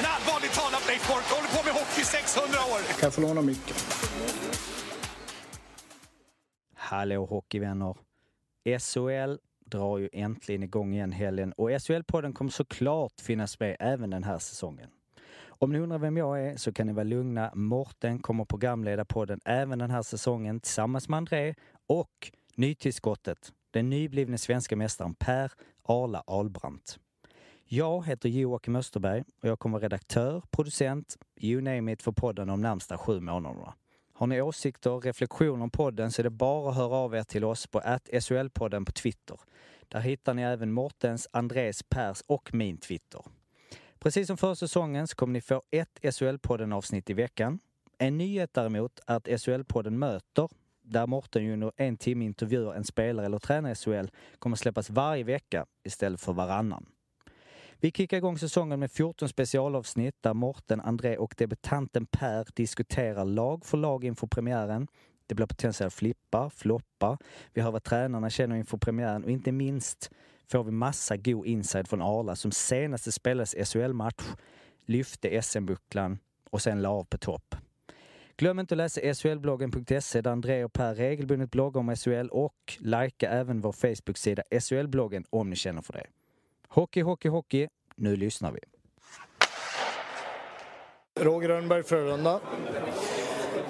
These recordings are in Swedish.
En allvarligt talad Leif Boork håller på med hockey i 600 år! Kan jag få låna micken? Hallå hockeyvänner! SHL drar ju äntligen igång igen helgen och SHL-podden kommer såklart finnas med även den här säsongen. Om ni undrar vem jag är så kan ni vara lugna. Morten kommer programleda podden även den här säsongen tillsammans med André och nytillskottet, den nyblivne svenska mästaren Per Arla Albrandt. Jag heter Joakim Österberg och jag kommer vara redaktör, producent, you name it för podden de närmsta sju månaderna. Har ni åsikter och reflektioner om podden så är det bara att höra av er till oss på SHL-podden på Twitter. Där hittar ni även Mortens, Andres, Pers och min Twitter. Precis som förra säsongen så kommer ni få ett SHL-podden-avsnitt i veckan. En nyhet däremot är att SHL-podden Möter, där Morten ju under en timme intervjuar en spelare eller tränare i SHL, kommer släppas varje vecka istället för varannan. Vi kickar igång säsongen med 14 specialavsnitt där Morten, André och debutanten Per diskuterar lag för lag inför premiären. Det blir potentiella flippar, floppar. Vi hör vad tränarna känner inför premiären och inte minst får vi massa god inside från Arla som senaste spelades SHL-match, lyfte SM-bucklan och sen la av på topp. Glöm inte att läsa shlbloggen.se där André och Per regelbundet bloggar om SHL och likea även vår Facebook-sida SHL-bloggen om ni känner för det. Hockey, hockey, hockey. Nu lyssnar vi. Roger Rönnberg, Frölunda.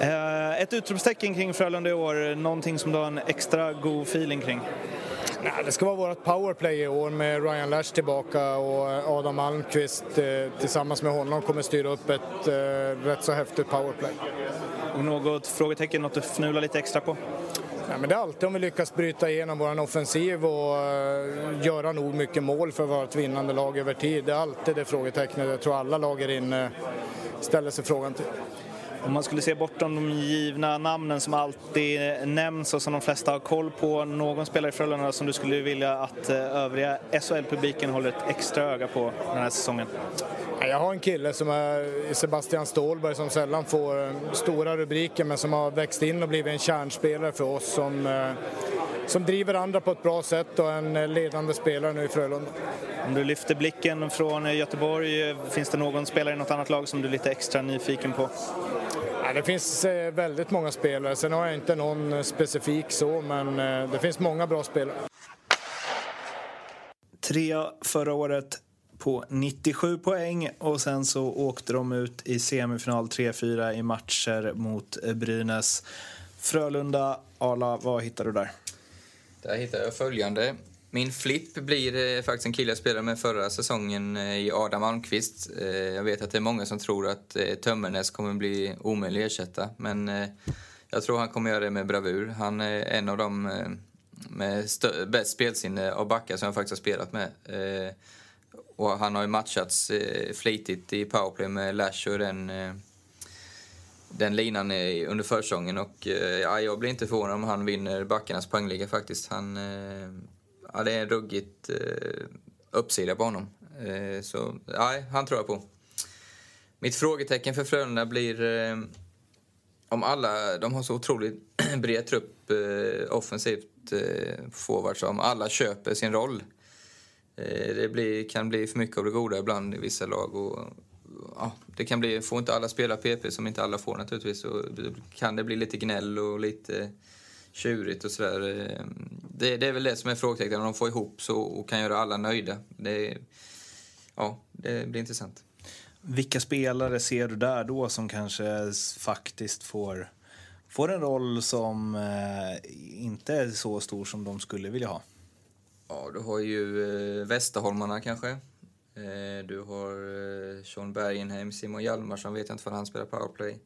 Eh, Ett utropstecken kring Frölunda i år, någonting som du har en extra god feeling kring? Nej, det ska vara vårt powerplay i år med Ryan Lash tillbaka och Adam Almqvist eh, tillsammans med honom kommer styra upp ett eh, rätt så häftigt powerplay. Och något frågetecken, något du fnular lite extra på? Ja, men det är alltid om vi lyckas bryta igenom vår offensiv och eh, göra nog mycket mål för att vara ett vinnande lag över tid. Det är alltid det frågetecknet jag tror alla lag är inne ställer sig frågan till. Om man skulle se bortom de givna namnen som alltid nämns och som de flesta har koll på, någon spelare i Frölunda som du skulle vilja att eh, övriga SHL-publiken håller ett extra öga på den här säsongen? Jag har en kille som är Sebastian Ståhlberg som sällan får eh, stora rubriker men som har växt in och blivit en kärnspelare för oss som, eh, som driver andra på ett bra sätt och en ledande spelare nu i Frölunda. Om du lyfter blicken från Göteborg, finns det någon spelare i något annat lag som du är lite extra nyfiken på? Ja, det finns eh, väldigt många spelare. Sen har jag inte någon specifik så, men det finns många bra spelare. Trea förra året på 97 poäng och sen så åkte de ut i semifinal 3-4 i matcher mot Brynäs. Frölunda, Arla, vad hittar du där? Där hittar jag följande. Min flipp blir eh, faktiskt en kille jag spelade med förra säsongen eh, i Adam Almqvist. Eh, jag vet att det är många som tror att Tömmernes kommer bli omöjlig att ersätta, men jag tror han kommer göra det med bravur. Han är en av de med bäst spelsinne av backar som jag faktiskt har spelat med. Och han har ju matchats flitigt i powerplay med Lash och den, den linan är under försäsongen. Och eh, ja, jag blir inte förvånad om han vinner backarnas poängliga faktiskt. Han, eh, ja, det är en ruggigt eh, uppsida på honom. Så ja, han tror jag på. Mitt frågetecken för Frölunda blir om alla, de har så otroligt bred trupp eh, offensivt eh, forwards, om alla köper sin roll. Eh, det blir, kan bli för mycket av det goda ibland i vissa lag. Och, ja, det kan bli, får inte alla spela PP som inte alla får naturligtvis. Och kan det bli lite gnäll och lite tjurigt och sådär. Det, det är väl det som är frågetecknet, om de får ihop så och kan göra alla nöjda. Det, ja, det blir intressant. Vilka spelare ser du där då som kanske faktiskt får, får en roll som eh, inte är så stor som de skulle vilja ha? Ja, du har ju eh, Västerholmarna kanske. Eh, du har eh, Sean Bergenheim, Simon Hjalmarsson vet jag inte för han spelar powerplay.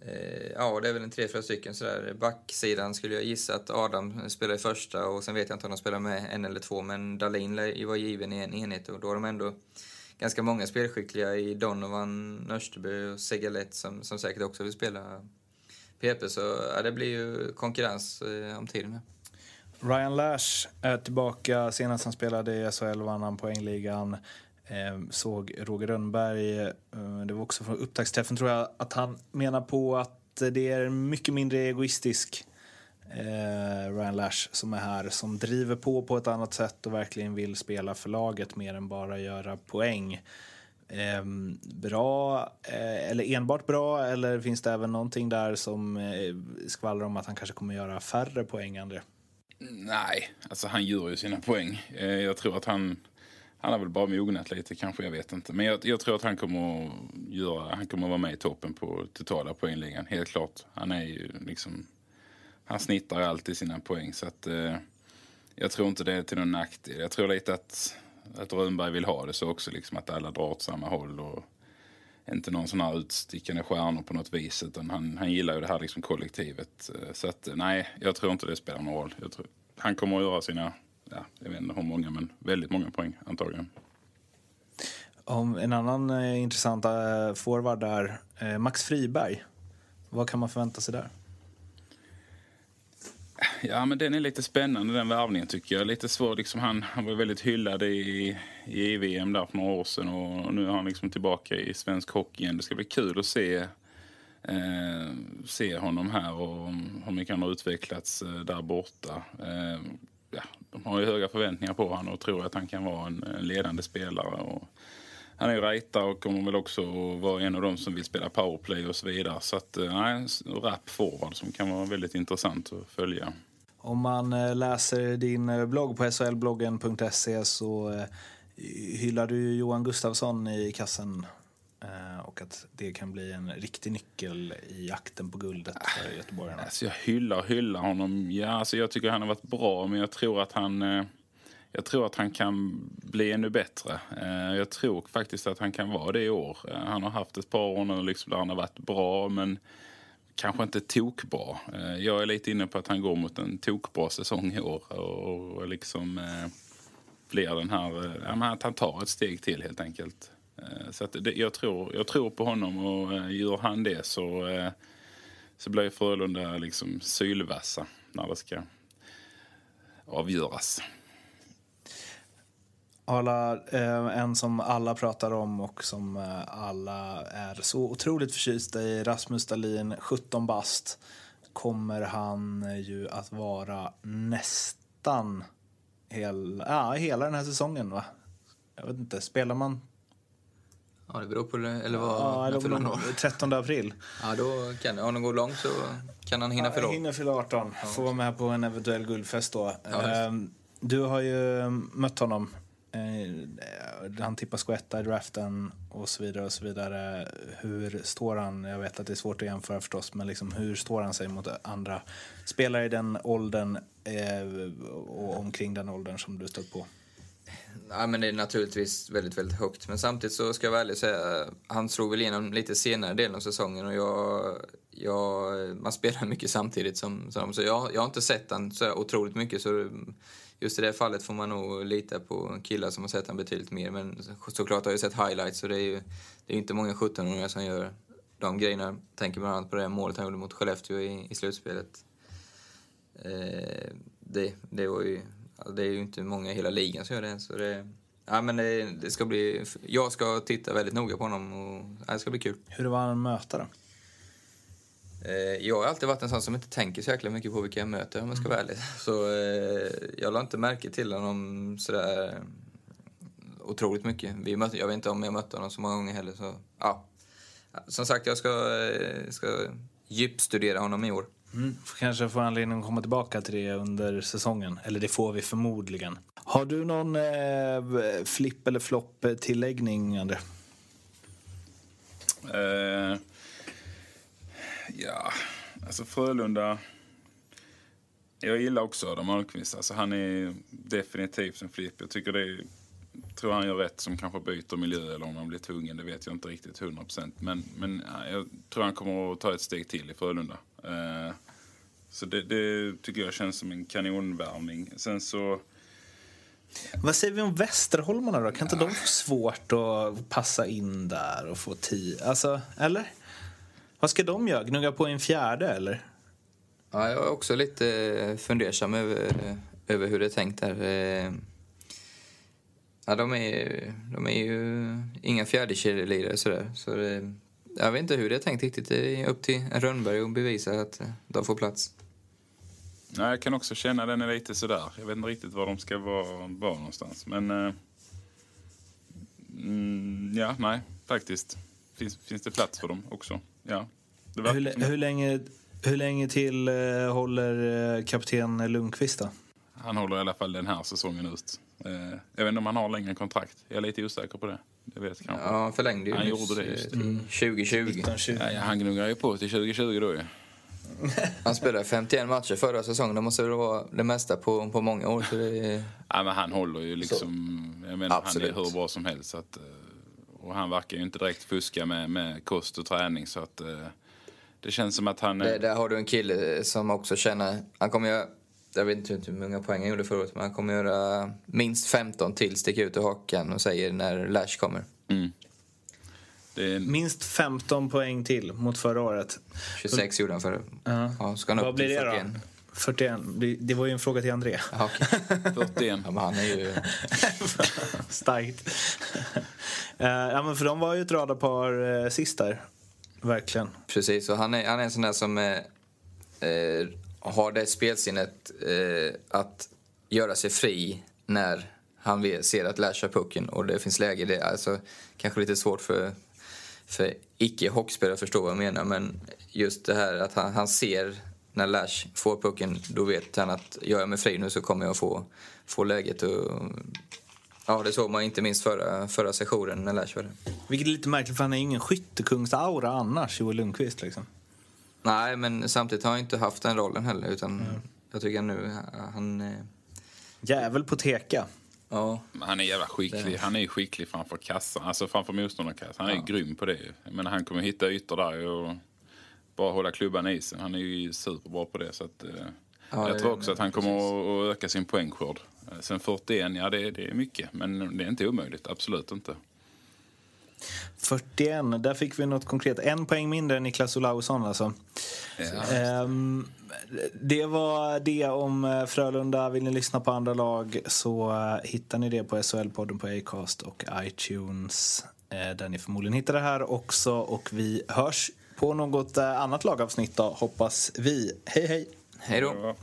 Eh, ja, det är väl en tre, fyra stycken sådär. Backsidan skulle jag gissa att Adam spelar i första och sen vet jag inte om de spelar med en eller två, men Dahlin var given i en enhet och då har de ändå ganska många spelskickliga i Donovan, Österby och Segalet som, som säkert också vill spela PP. Så ja, det blir ju konkurrens om tiden. Ryan Lash är tillbaka. Senast han spelade i SHL vann han poängligan. Eh, såg Roger Rönnberg, eh, det var också från upptaktsträffen tror jag, att han menar på att det är mycket mindre egoistisk eh, Ryan Lash som är här, som driver på på ett annat sätt och verkligen vill spela för laget mer än bara göra poäng. Eh, bra, eh, eller enbart bra, eller finns det även någonting där som eh, skvallrar om att han kanske kommer göra färre poäng, André? Nej, alltså han gör ju sina poäng. Eh, jag tror att han, han har väl bara mognat lite kanske, jag vet inte. Men jag, jag tror att han kommer att göra, han kommer att vara med i toppen på totala poängligan, helt klart. Han är ju liksom, han snittar alltid sina poäng så att eh, jag tror inte det är till någon nackdel. Jag tror lite att, att Rönnberg vill ha det så också, liksom att alla drar åt samma håll och inte någon sån här utstickande stjärnor på något vis utan han, han gillar ju det här liksom kollektivet. Eh, så att eh, nej, jag tror inte det spelar någon roll. Jag tror, han kommer att göra sina, ja, jag vet inte hur många, men väldigt många poäng antagligen. Om en annan eh, intressant eh, forward där, eh, Max Friberg. Vad kan man förvänta sig där? Ja, men den är lite spännande den värvningen tycker jag. Lite svår, liksom han, han var väldigt hyllad i, i EVM där för några år sedan och nu är han liksom tillbaka i svensk hockey igen. Det ska bli kul att se, eh, se honom här och hur mycket han har utvecklats eh, där borta. Eh, ja, de har ju höga förväntningar på honom och tror att han kan vara en, en ledande spelare. Och, han är ju rajta och kommer väl också vara en av dem som vill spela powerplay och så vidare. Så att, eh, nej, rap forward som kan vara väldigt intressant att följa. Om man eh, läser din eh, blogg på solbloggen.se så hyllar du Johan Gustafsson i kassen och att det kan bli en riktig nyckel i jakten på guldet för göteborgarna. Alltså jag hyllar hyllar honom. Ja, alltså jag tycker han har varit bra, men jag tror att han jag tror att han kan bli ännu bättre. Eh, jag tror faktiskt att han kan vara det i år. Eh, han har haft ett par år nu liksom där han har varit bra, men kanske inte tokbra. Eh, jag är lite inne på att han går mot en tokbra säsong i år och liksom blir den här, att han tar ett steg till helt enkelt. Så att jag, tror, jag tror på honom och gör han det så, så blir Frölunda liksom sylvassa när det ska avgöras. Arla, eh, en som alla pratar om och som eh, alla är så otroligt förtjusta i, Rasmus Dahlin, 17 bast, kommer han ju att vara nästan hel, ja, hela den här säsongen. Va? Jag vet inte, spelar man Ja, det beror på det. Eller vad, ja, eller om 13 april. Ja, då kan Om de går långt så kan han hinna fylla ja, Hinner fylla 18. Ja. Får vara med på en eventuell guldfest då. Ja, ehm, du har ju mött honom Eh, Eh, han tippar skvätta i draften och så vidare och så vidare. Hur står han? Jag vet att det är svårt att jämföra förstås, men liksom hur står han sig mot andra spelare i den åldern eh, och omkring den åldern som du stött på? Ja, men det är naturligtvis väldigt, väldigt högt. Men samtidigt så ska jag vara ärlig och säga, han slog väl igenom lite senare delen av säsongen och jag, jag, man spelar mycket samtidigt som, som så jag, jag har inte sett han så otroligt mycket så just i det fallet får man nog lita på killar som har sett honom betydligt mer. Men såklart har jag sett highlights och det är ju det är inte många 17-åringar som gör de grejerna. Jag tänker bland annat på det målet han gjorde mot Skellefteå i, i slutspelet. Eh, det, det var ju, det är ju inte många i hela ligan som gör det. Så det ja, men det, det, ska bli, jag ska titta väldigt noga på honom och ja, det ska bli kul. Hur var han att möta då? Eh, jag har alltid varit en sån som inte tänker så jäkla mycket på vilka jag möter om jag ska vara ärlig. Så eh, jag la inte märke till honom sådär otroligt mycket. Vi mötte, jag vet inte om jag mött honom så många gånger heller. Så, ja. Som sagt, jag ska, eh, ska djupstudera honom i år. Mm, kanske får anledning att komma tillbaka till det under säsongen. Eller det får vi förmodligen. Har du någon eh, flipp eller flopp-tilläggning, André? Uh Ja, alltså Frölunda... Jag gillar också Adam Almqvist. Alltså han är definitivt en flipp. Jag tycker det är, tror han gör rätt som kanske byter miljö eller om han blir tvungen. Det vet jag inte riktigt 100 procent. Men, men jag tror han kommer att ta ett steg till i Frölunda. Eh, så det, det, tycker jag känns som en kanonvärvning. Sen så Vad säger vi om Västerholmarna då? Kan inte de få svårt att passa in där och få tid? Alltså, eller? Vad ska de göra? Gnugga på en fjärde eller? Ja, jag är också lite fundersam över, över hur det är tänkt där. Eh, Ja, de är, de är ju inga fjärdekedjelirare sådär. Så det, jag vet inte hur det är tänkt riktigt. Det är upp till Rönnberg att bevisa att de får plats. Nej, jag kan också känna den är lite sådär. Jag vet inte riktigt var de ska vara, vara någonstans. Men... Eh, mm, ja, nej, faktiskt. Finns, finns det plats för dem också? Ja. Det hur, hur, länge, hur länge till eh, håller eh, kapten Lundqvist då? Han håller i alla fall den här säsongen ut. Eh, jag vet inte om han har längre kontrakt. Jag är lite osäker på det. Det vet kanske. Ja, han förlängde ju Han gjorde det just. Mm. 2020. Ja, han gnuggar ju på till 2020 då ju. Han spelade 51 matcher förra säsongen. Det måste vara det mesta på, på många år. Så det... ja, men han håller ju liksom... Jag menar, han är hur bra som helst. Så att, eh, och han verkar ju inte direkt fuska med, med kost och träning. Så att, eh, det känns som att han... Det, där har du en kille som också känner... Han kommer göra jag vet inte hur många poäng han gjorde förut, men han kommer göra minst 15 till, sticka ut i hakan och säger när Lash kommer. Mm. Är... Minst 15 poäng till mot förra året. 26 gjorde han förra. Uh. Ja, ska han Vad blir det 41. då? 41. Det var ju en fråga till André. Ah, okay. 41. ja, men han är ju... Starkt. Eh, ja, men för de var ju ett radarpar eh, sist där. Verkligen. Precis, och han är, han är en sån där som eh, eh, har det spelsinnet eh, att göra sig fri när han ser att läsa pucken och det finns läge. Det är alltså kanske lite svårt för, för icke-hockeyspelare att förstå vad jag menar men just det här att han, han ser när Lash får pucken, då vet han att gör jag mig fri nu så kommer jag få, få läget. Och, ja, det såg man inte minst förra, förra sessionen när Lash var det. Vilket är lite märkligt för han är ingen skyttekungsaura annars, Joel Lundqvist liksom. Nej, men samtidigt har han inte haft den rollen heller. Utan mm. Jag tycker nu han... Eh... Jävel på teka. Ja. Han är jävla skicklig. Han är skicklig framför kassan, alltså framför motståndarkassan. Han är ja. grym på det. Men han kommer hitta ytor där och bara hålla klubban i isen. Han är ju superbra på det. Så att, eh, ja, jag tror också att han kommer att öka sin poängskörd. Sen 41, ja det, det är mycket. Men det är inte omöjligt, absolut inte. 41, där fick vi något konkret. En poäng mindre än Niklas Olausson alltså. Ja. Um, det var det om eh, Frölunda. Vill ni lyssna på andra lag så uh, hittar ni det på SHL-podden på Acast och iTunes. Där ni förmodligen hittar det här också. Och vi hörs på något annat lagavsnitt då, hoppas vi. Hej hej! Hej då!